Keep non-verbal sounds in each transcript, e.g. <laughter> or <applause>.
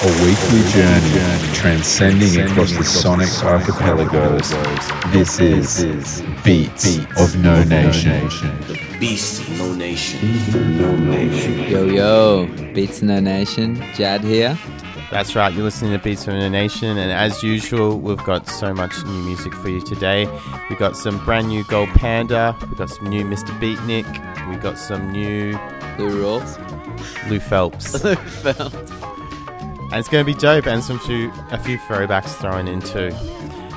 A weekly journey transcending across the sonic archipelagos. This is Beats of No Nation. Beast of No Nation. No Nation. Yo, yo, Beats of No Nation, Jad here. That's right, you're listening to Beats of No Nation, and as usual, we've got so much new music for you today. We've got some brand new Gold Panda, we've got some new Mr. Beatnik, we've got some new Lou Rules. Lou Phelps. <laughs> Lou Phelps. And it's going to be dope, and some few, a few throwbacks thrown in too.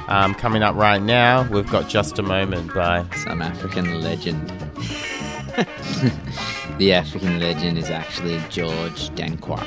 Um, coming up right now, we've got Just a Moment by Some African legend. <laughs> the African legend is actually George Dankwa.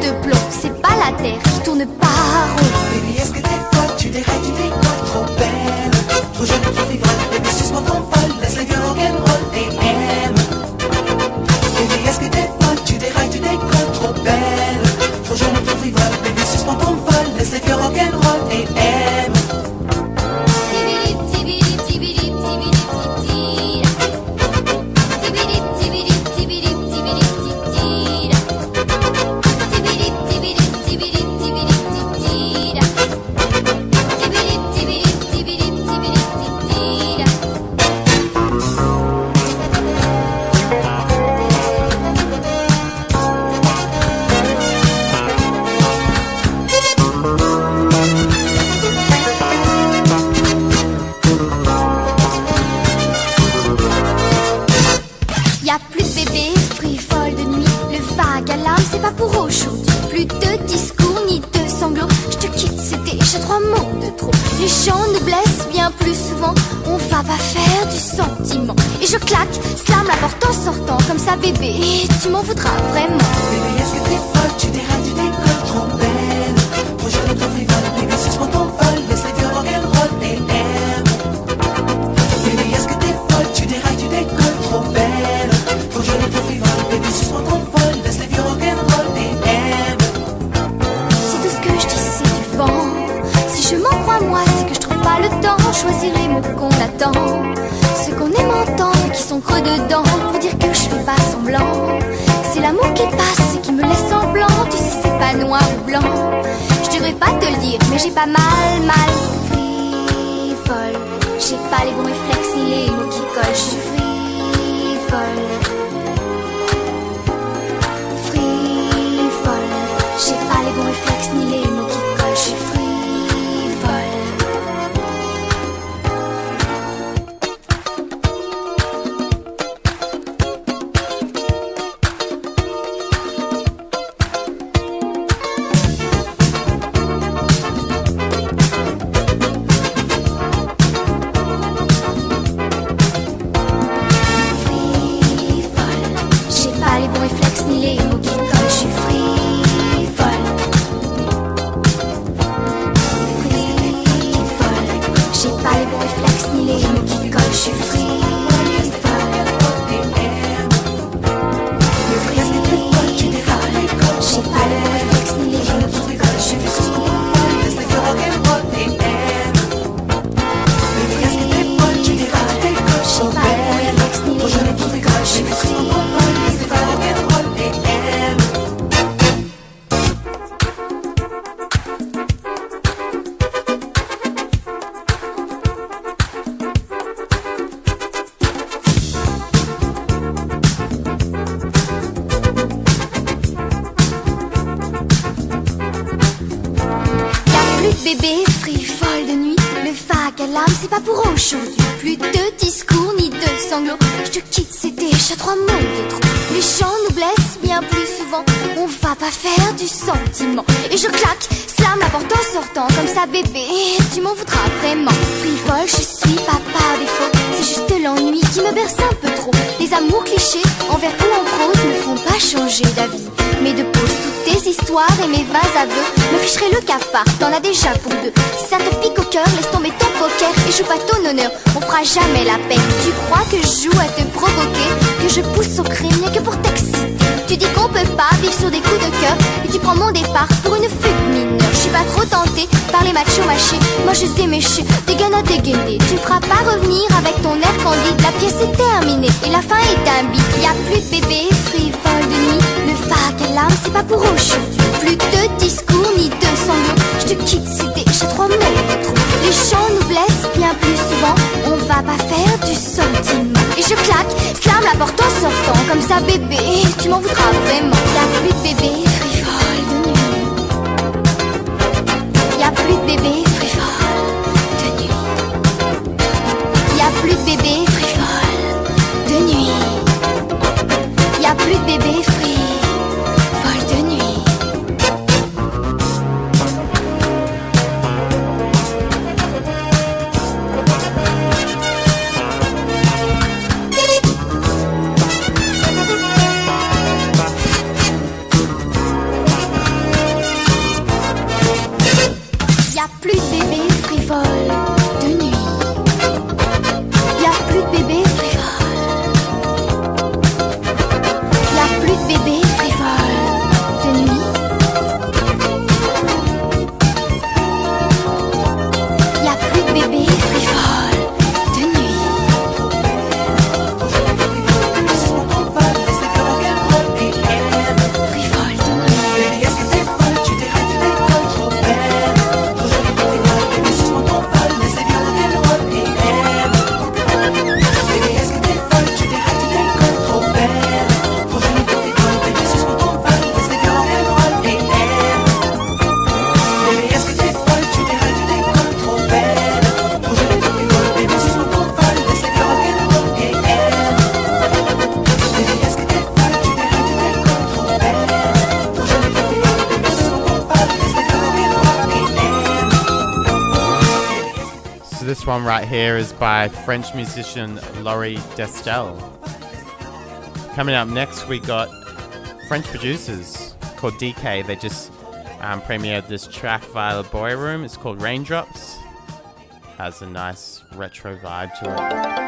de plomb. boyfriend. pour deux. Si ça te pique au cœur, laisse tomber ton poker et joue pas ton honneur. On fera jamais la peine Tu crois que je joue à te provoquer, que je pousse au crime rien que pour t'exciter. Tu dis qu'on peut pas vivre sur des coups de cœur et tu prends mon départ pour une fuite mineure. Je suis pas trop tentée par les machos mâchés. Moi je sais mécher, dégaine à dégainer. Tu feras pas revenir avec ton air candide. La pièce est terminée et la fin est un beat. Y a plus de bébé frivole de nuit. Pas qu'elle l'âme, c'est pas pour aujourd'hui. Plus de discours ni de sanglots. Je te quitte, c'est déjà trois mots. Les gens nous blessent bien plus souvent. On va pas faire du sentiment. Et je claque, slam la porte en sortant. Comme ça, bébé, tu m'en voudras vraiment. Y'a plus de bébé frivole de nuit. Y'a plus de bébé frivole de nuit. Y'a plus de bébé frivole de nuit. Y'a plus de bébé frivole. one right here is by French musician Laurie Destel. Coming up next, we got French producers called DK. They just um, premiered this track via the Boy Room. It's called Raindrops. Has a nice retro vibe to it.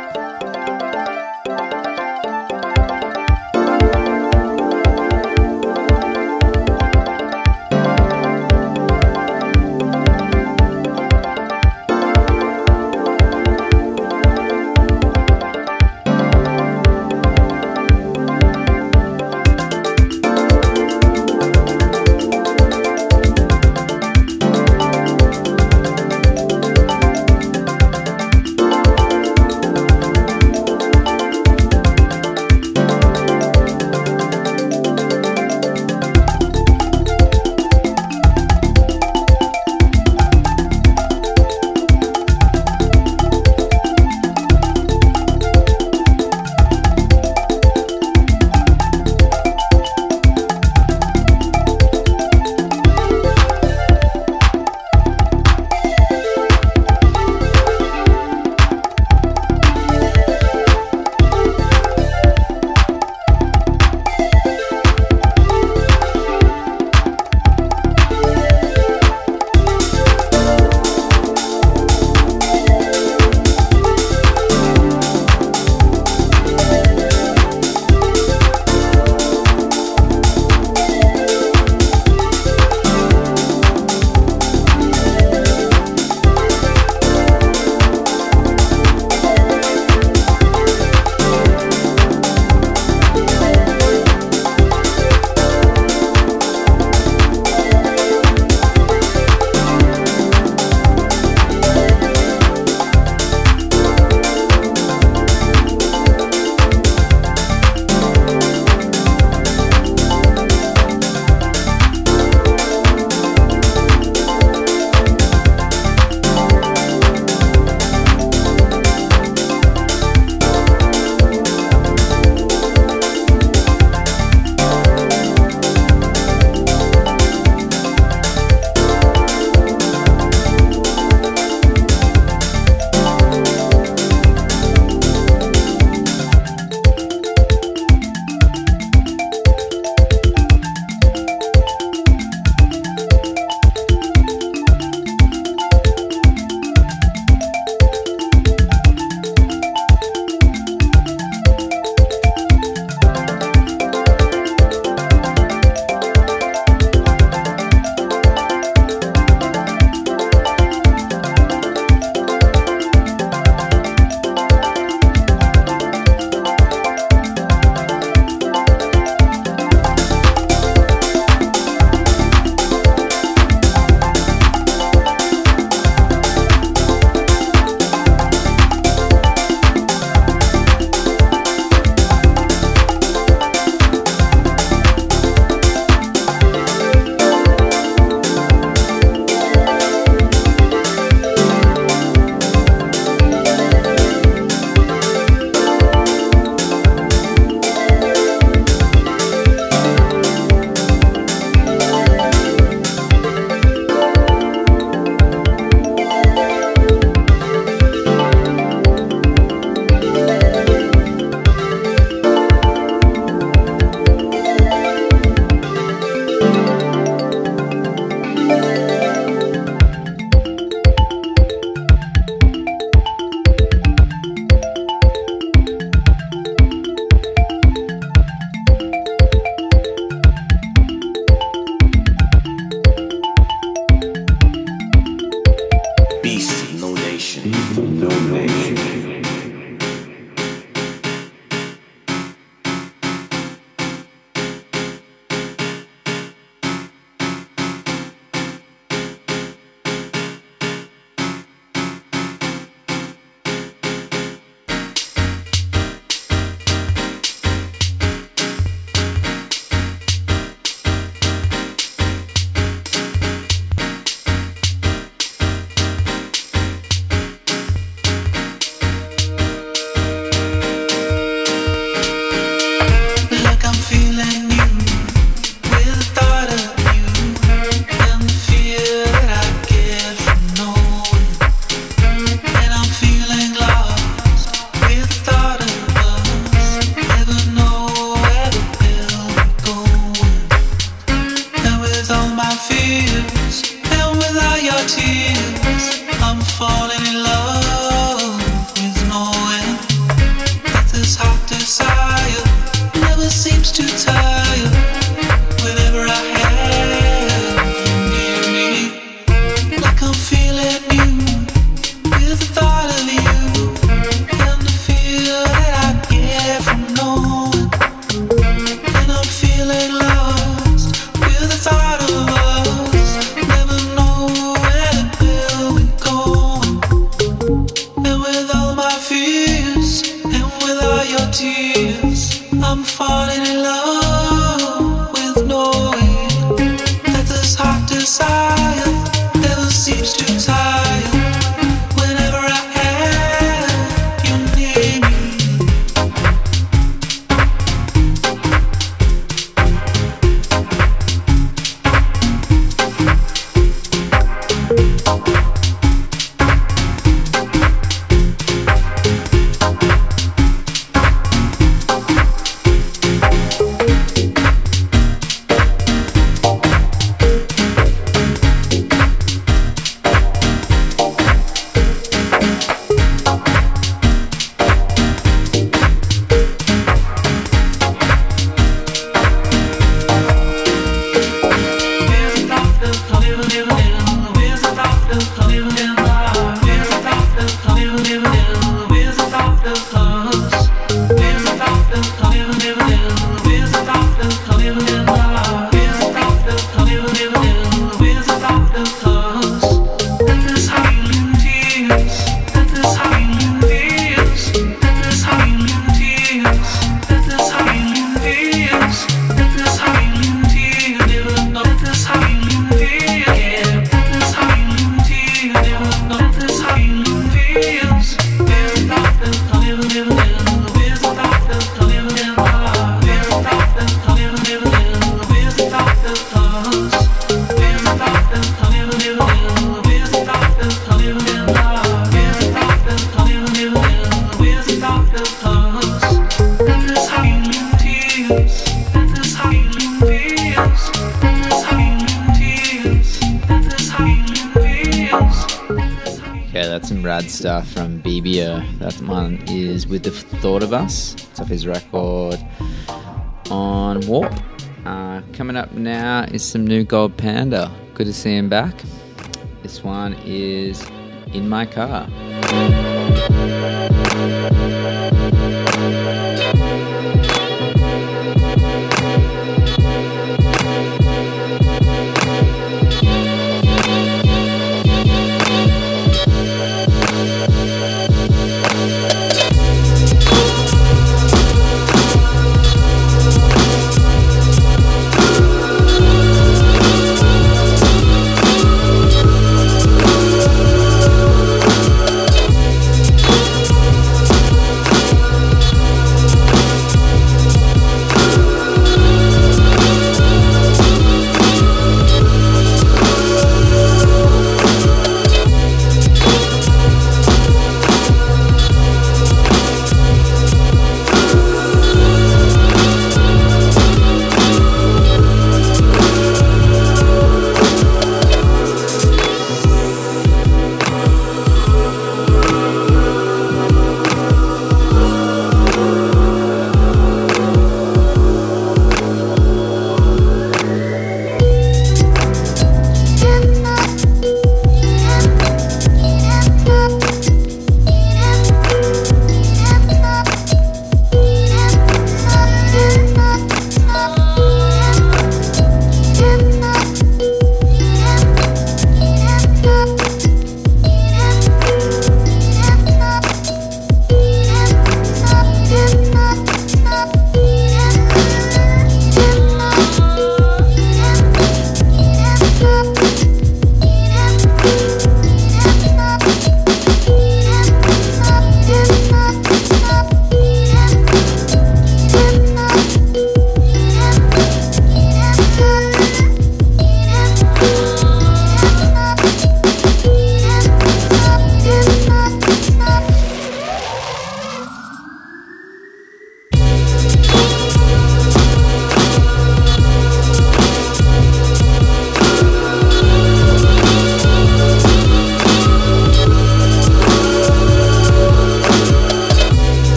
eternity. with The Thought of Us. It's off his record on Warp. Uh, coming up now is some new Gold Panda. Good to see him back. This one is In My Car.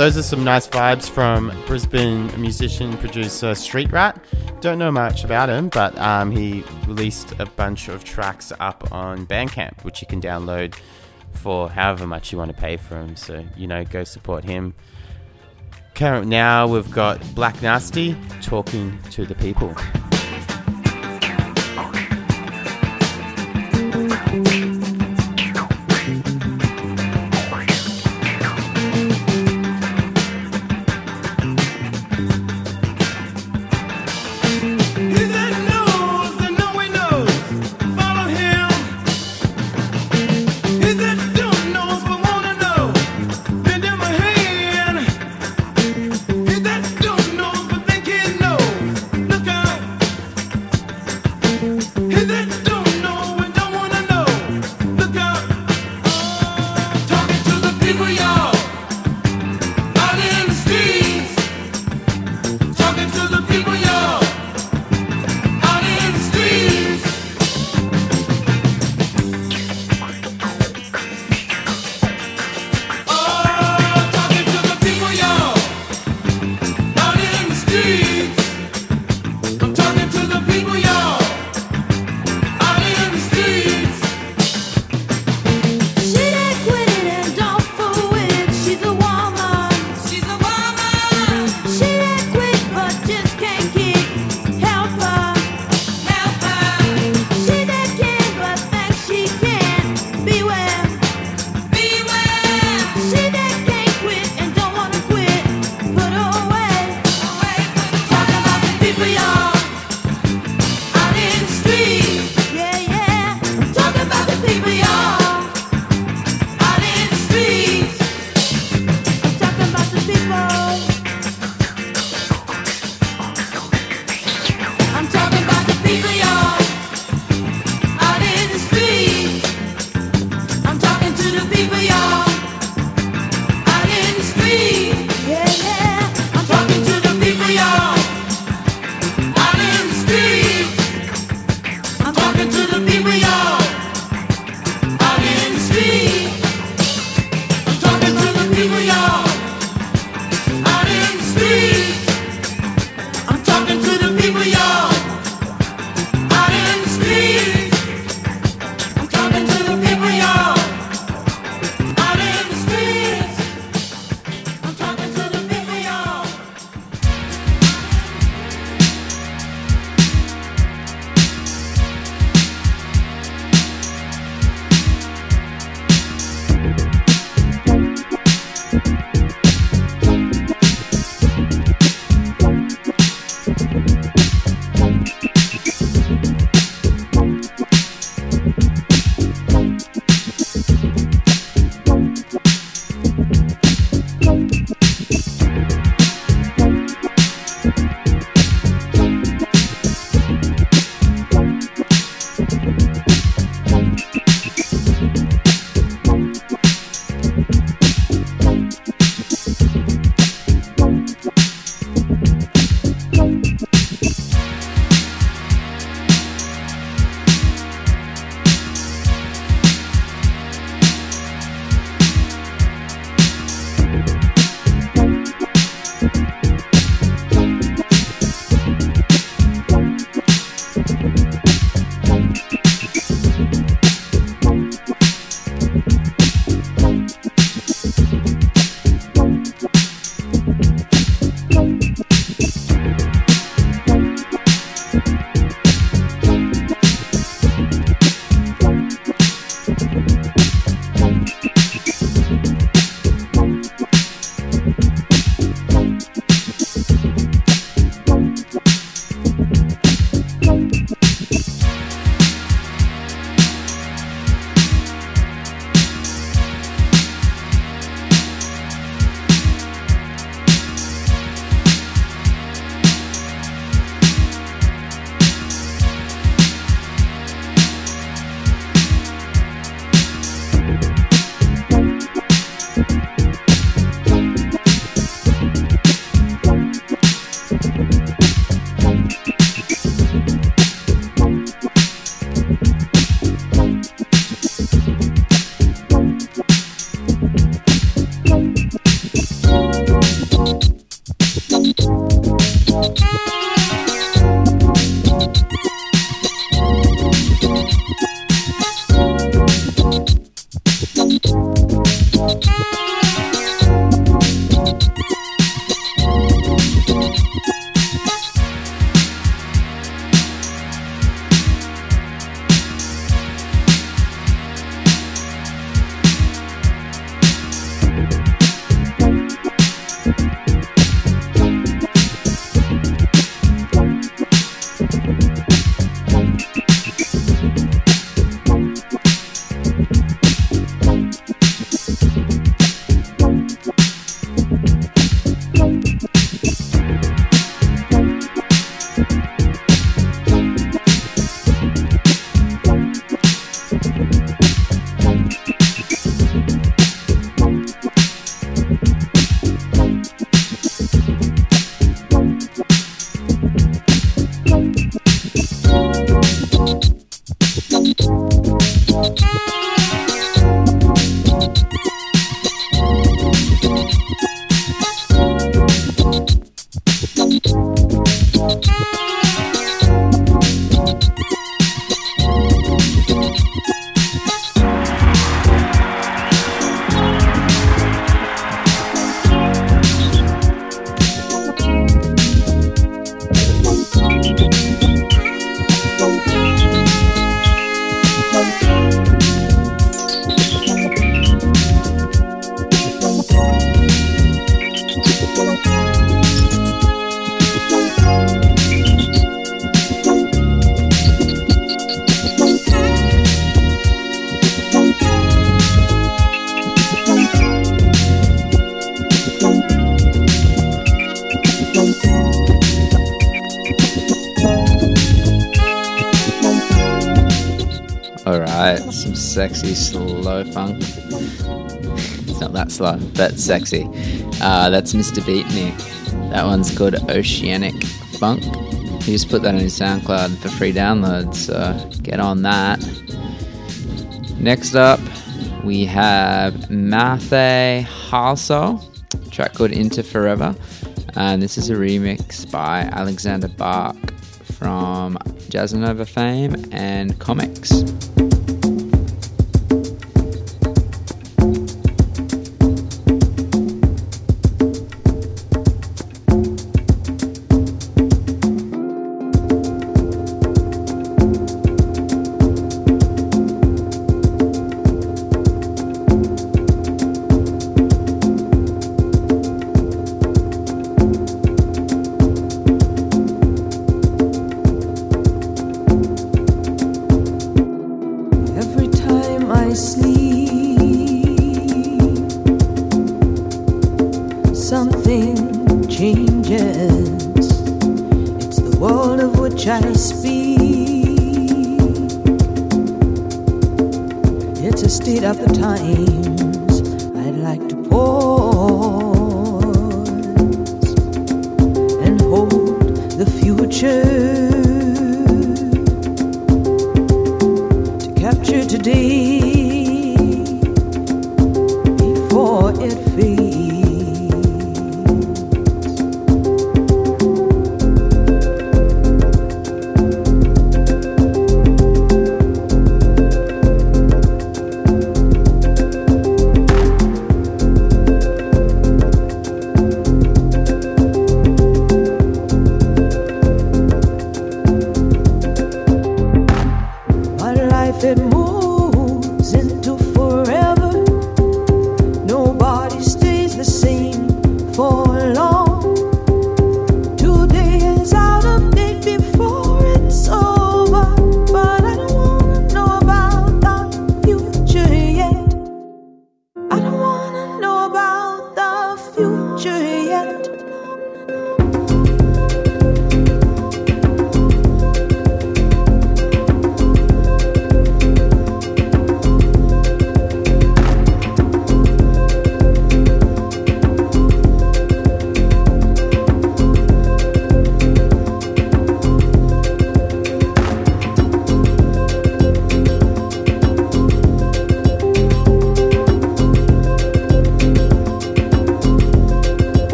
Those are some nice vibes from Brisbane musician producer Street Rat. Don't know much about him, but um, he released a bunch of tracks up on Bandcamp, which you can download for however much you want to pay for him. So you know, go support him. Current now we've got Black Nasty talking to the people. Sexy slow funk. It's not that slow, but sexy. Uh, that's Mr. Beatnick. That one's called Oceanic Funk. He just put that on his SoundCloud for free download, so get on that. Next up, we have Matthew Halsall, track called Into Forever. And this is a remix by Alexander Barck from Jazzanova fame and comics.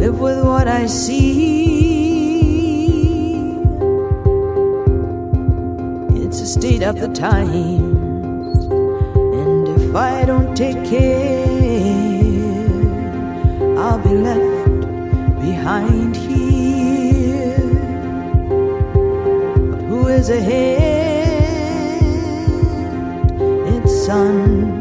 Live with what I see. It's a state of the times, and if I don't take care, I'll be left behind here But who is ahead. It's unclear.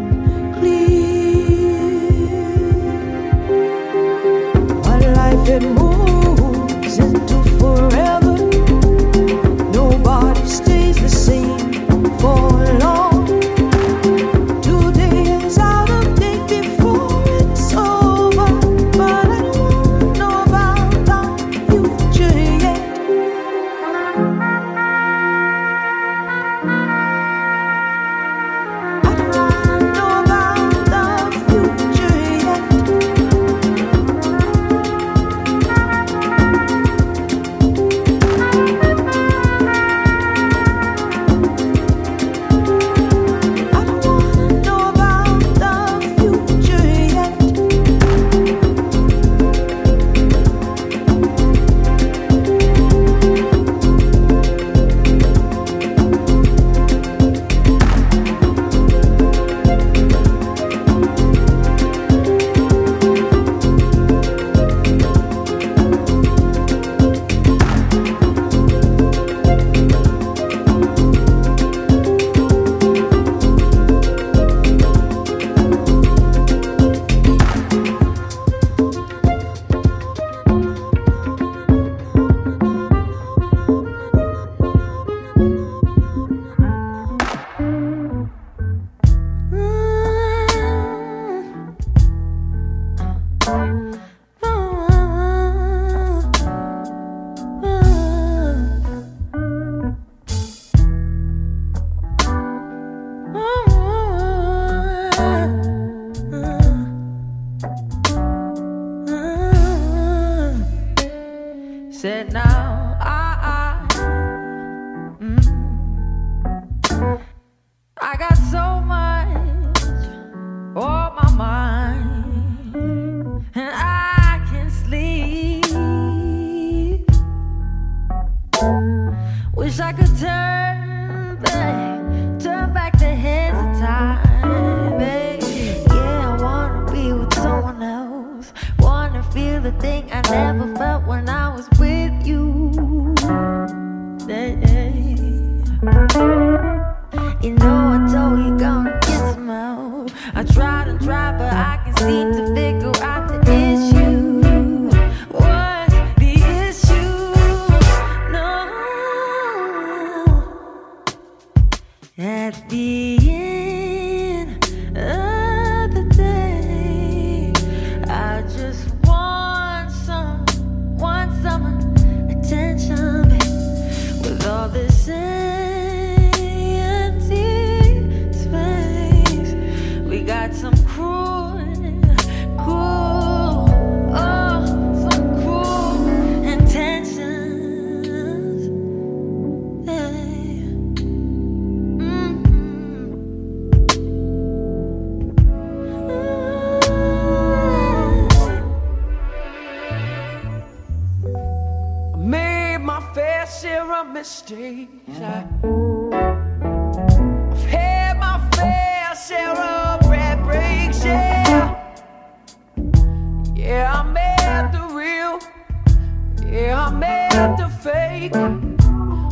mistakes. I, have had my fair share of bad breaks, yeah. Yeah, I met the real, yeah, I met the fake.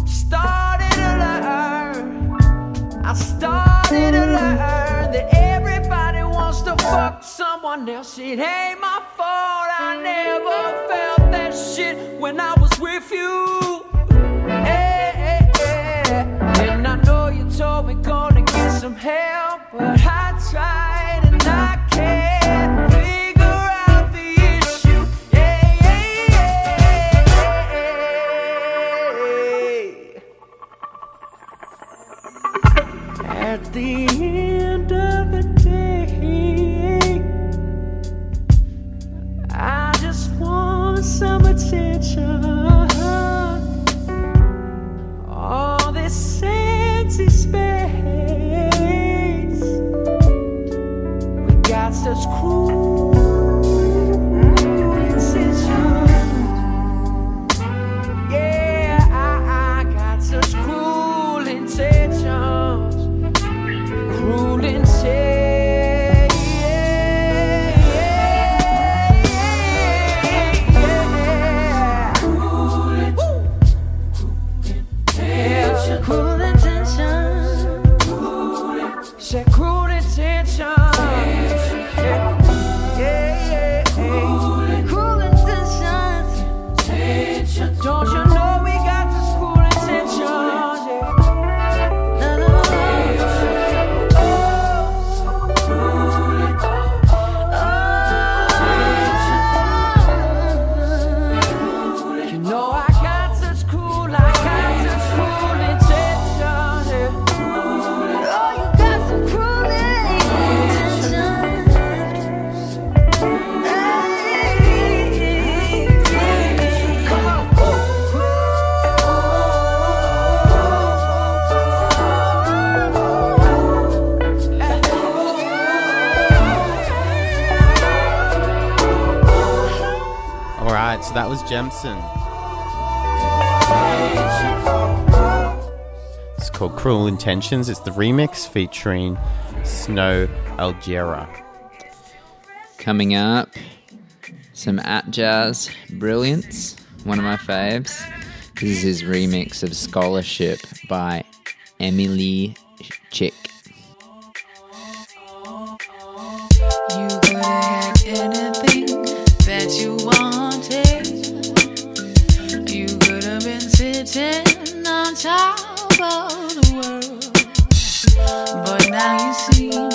Started to learn, I started to learn that everybody wants to fuck someone else. It ain't my fault, I never felt that shit when I Johnson. It's called Cruel Intentions. It's the remix featuring Snoh Aalegra. Coming up, some At Jazz Brilliance, one of my faves. This is his remix of Scholarship by Emily Chick. You could have had Top of the world. But now you see.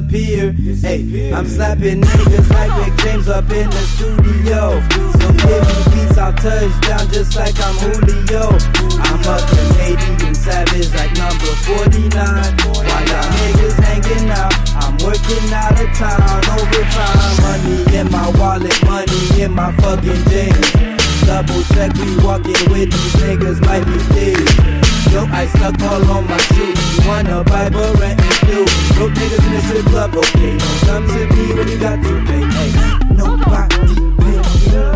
disappear. Hey, I'm slapping niggas like Big James up in the studio. So give me beats, I'll touch down just like I'm Julio. I'm a Canadian savage like number 49. While y'all niggas hanging out, I'm working out of town, overtime. Money in my wallet, money in my fucking jeans. Double check, we walking with these niggas might be thieves. Yo, I stuck all on my shoes. You wanna buy but rent is due. Broke niggas in the strip club, okay. Don't come to me when you got to pay. Hey, nobody pay.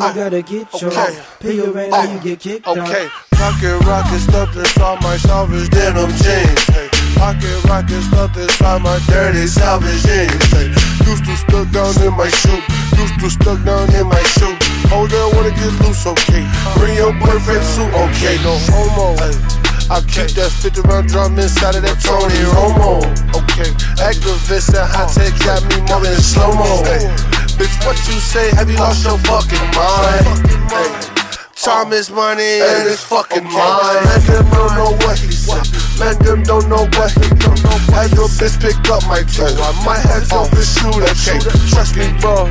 I uh, gotta get yours. Pay your rent or you get kicked out. Okay, pocket rocket stuffed inside my salvage denim jeans. Hey, pocket rocket stuffed inside my dirty salvage jeans. Hey, used to stuck down in my shoe. Used to stuck down in my shoe. Oh, they wanna get loose, okay. Bring your boyfriend suit, okay. No homo. Hey. I keep that 50 round drum inside of that Tony Romo. Okay, activists and high tech got me moving in slow mo. Bitch, what you say? Have you lost your fucking mind? Hey. Time is money and it's fucking mine. Man, them don't know what he said. Man, them don't know what he don't know. Have your bitch pick up my toe. I might have your bitch shoot at you. Trust me, bro.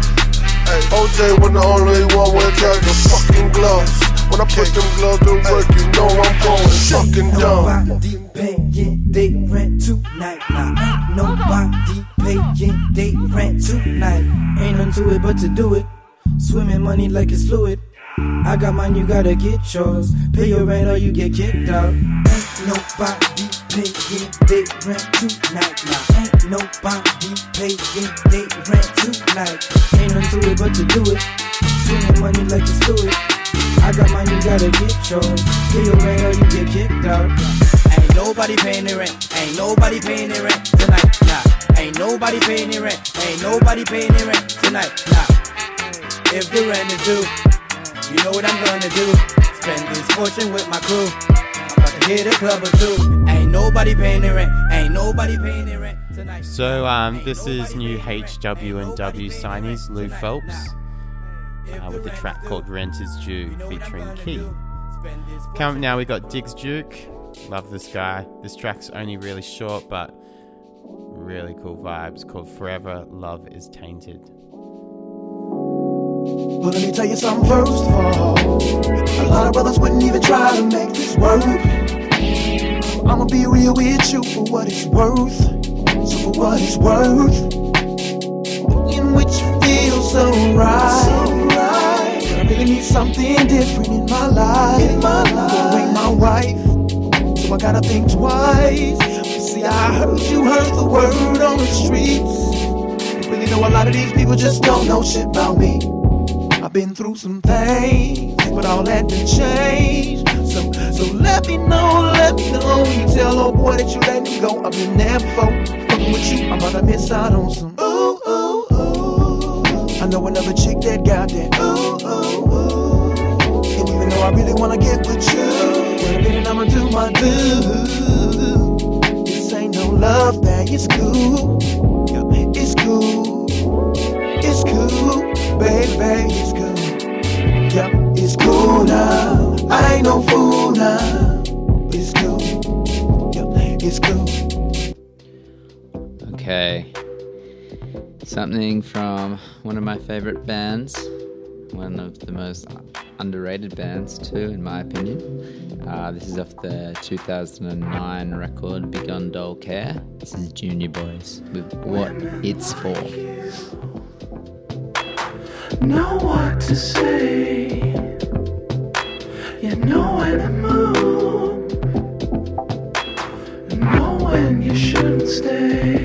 Hey, OJ was the only one with the fucking gloves. When I put them gloves to work, you know I'm going fucking dumb. Nobody paying they rent tonight. Nah, nobody paying they rent tonight. Ain't nothing to it but to do it. Swimming money like it's fluid. I got mine, you gotta get yours. Pay your rent or you get kicked out. Ain't nobody paying they rent tonight. Nah, ain't nobody paying they rent tonight. Ain't nothing to it but to do it. Swimming money like it's fluid. I got mine, you gotta get yours. Pay your rent or you get kicked out. Ain't nobody paying the rent. Ain't nobody paying the rent tonight. Nah. Ain't nobody paying the rent. Ain't nobody paying the rent tonight. Nah. If the rent is due, you know what I'm gonna do. Spend this fortune with my crew. I'm about to hit a club or two. Ain't nobody paying the rent. Ain't nobody paying the rent tonight. So um, this is new HW and W signees Lou Phelps uh, with a track called Rent Is Due featuring Key. Coming up now we got Diggs Duke. Love this guy. This track's only really short but really cool vibes called Forever Love Is Tainted. Well, let me tell you something first of all. A lot of brothers wouldn't even try to make this work. I'ma be real with you for what it's worth. So for what it's worth, in which you feel so right. Really need something different in my life. In my life, you ain't my wife, so I gotta think twice. But see, I heard you heard the word on the streets. Really know a lot of these people just don't know shit about me. I've been through some things, but all that done change. So, so let me know, let me know. You tell old boy that you let me go. I've been there before. Fucking with you, I'm about to miss out on some. Ooh, ooh, ooh. I know another chick that got that. Ooh, And even though I really wanna get with you, a minute I'ma do my do. This ain't no love it's cool. Yeah, it's cool. It's cool, baby, it's cool. Yeah, it's cool now. I ain't no fool now. It's cool. Yeah, it's cool. Okay. Something from one of my favorite bands. One of the most underrated bands, too, in my opinion. Uh, this is off the 2009 record Begone Dull Care. This is Junior Boys with What It's For. know what to say. You know when to move. Know when you shouldn't stay.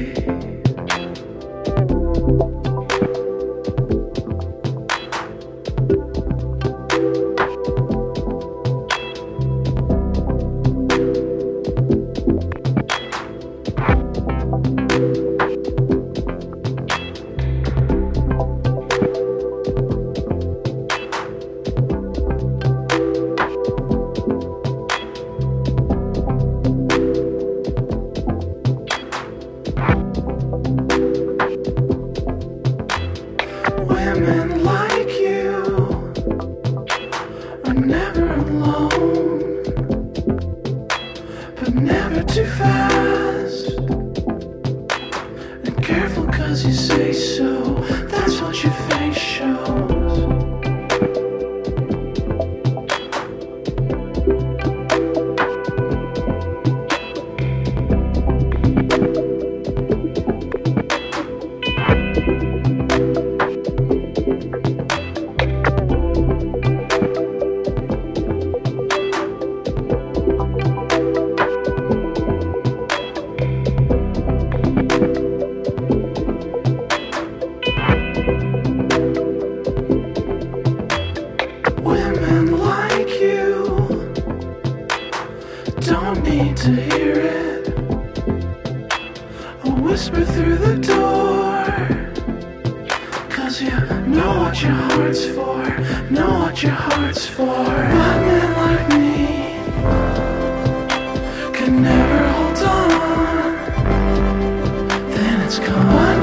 the. Cause you know what your heart's for, know what your heart's for. But like me never hold on. Then it's gone.